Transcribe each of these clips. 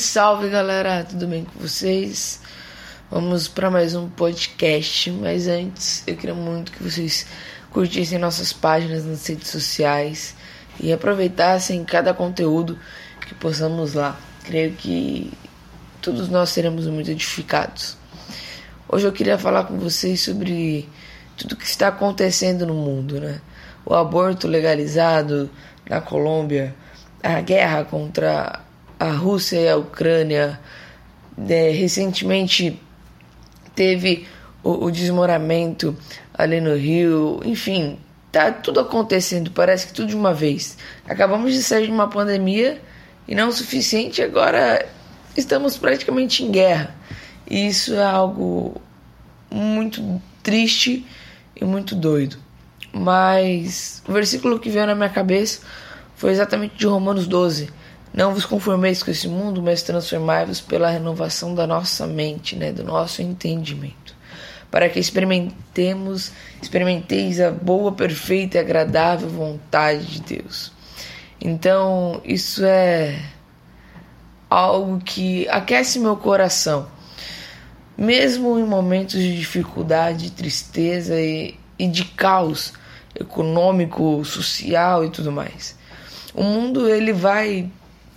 Salve, galera, tudo bem com vocês? Vamos para mais um podcast, mas antes eu queria muito que vocês curtissem nossas páginas nas redes sociais e aproveitassem cada conteúdo que possamos lá. Creio que todos nós seremos muito edificados. Hoje eu queria falar com vocês sobre tudo que está acontecendo no mundo, né? O aborto legalizado na Colômbia, a guerra contra a Rússia e a Ucrânia. É, recentemente teve o, o desmoramento ali no Rio, enfim, tá tudo acontecendo, parece que tudo de uma vez. Acabamos de sair de uma pandemia e não o suficiente, agora estamos praticamente em guerra. E isso é algo muito triste e muito doido. Mas o versículo que veio na minha cabeça foi exatamente de Romanos 12 não vos conformeis com esse mundo, mas transformai-vos pela renovação da nossa mente, né, do nosso entendimento, para que experimentemos, experimenteis a boa, perfeita e agradável vontade de Deus. Então, isso é algo que aquece meu coração, mesmo em momentos de dificuldade, tristeza e, e de caos econômico, social e tudo mais. O mundo ele vai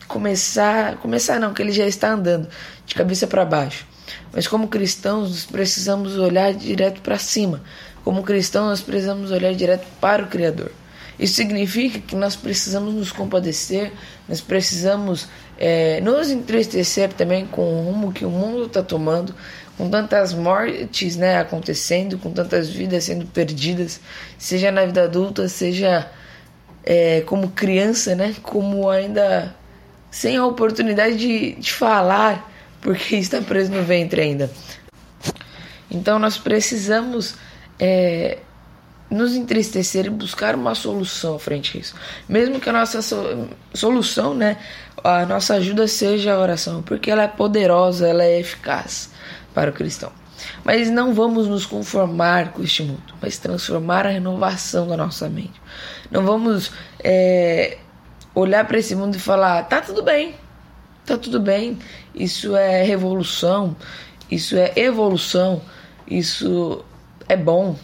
começar, começar não, que ele já está andando de cabeça para baixo. Mas como cristãos, nós precisamos olhar direto para cima. Como cristãos, nós precisamos olhar direto para o Criador. Isso significa que nós precisamos nos compadecer, nós precisamos é, nos entristecer também com o rumo que o mundo está tomando, com tantas mortes né, acontecendo, com tantas vidas sendo perdidas, seja na vida adulta, seja é, como criança, né, como ainda sem a oportunidade de, de falar, porque está preso no ventre ainda. Então nós precisamos é, nos entristecer e buscar uma solução frente a isso. Mesmo que a nossa so solução, né, a nossa ajuda seja a oração, porque ela é poderosa, ela é eficaz para o cristão. Mas não vamos nos conformar com este mundo, mas transformar a renovação da nossa mente. Não vamos é, olhar para esse mundo e falar: tá tudo bem, tá tudo bem, isso é revolução, isso é evolução, isso é bom,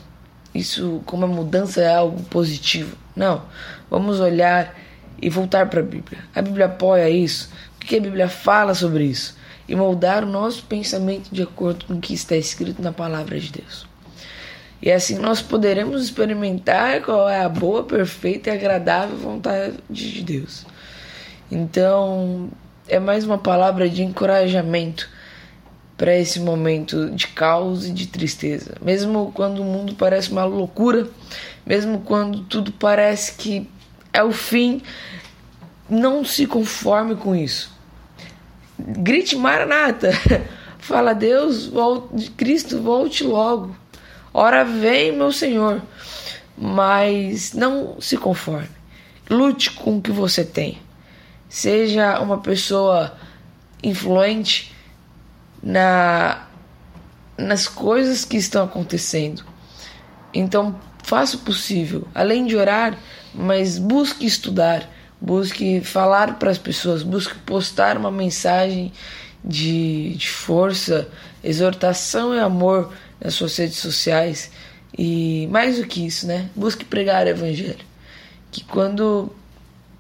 isso, como a mudança é algo positivo. Não, vamos olhar e voltar para a Bíblia. A Bíblia apoia isso, o que a Bíblia fala sobre isso e moldar o nosso pensamento de acordo com o que está escrito na palavra de Deus. E assim nós poderemos experimentar qual é a boa, perfeita e agradável vontade de Deus. Então, é mais uma palavra de encorajamento para esse momento de caos e de tristeza. Mesmo quando o mundo parece uma loucura, mesmo quando tudo parece que é o fim, não se conforme com isso. Grite Maranata. Fala, Deus, volte, Cristo, volte logo. Ora vem, meu Senhor, mas não se conforme. Lute com o que você tem. Seja uma pessoa influente na nas coisas que estão acontecendo. Então, faça o possível, além de orar, mas busque estudar, busque falar para as pessoas, busque postar uma mensagem de, de força, exortação e amor nas suas redes sociais. E mais do que isso, né? Busque pregar o evangelho. Que quando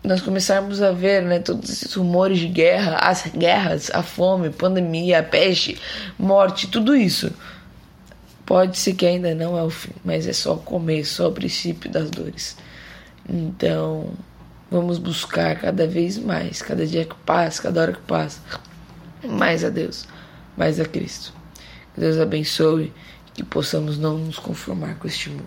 nós começarmos a ver né, todos esses rumores de guerra, as guerras, a fome, pandemia, a peste, morte, tudo isso, pode ser que ainda não é o fim, mas é só o começo, só o princípio das dores. Então, vamos buscar cada vez mais, cada dia que passa, cada hora que passa, mais a Deus, mais a Cristo. Que Deus abençoe que possamos não nos conformar com este mundo.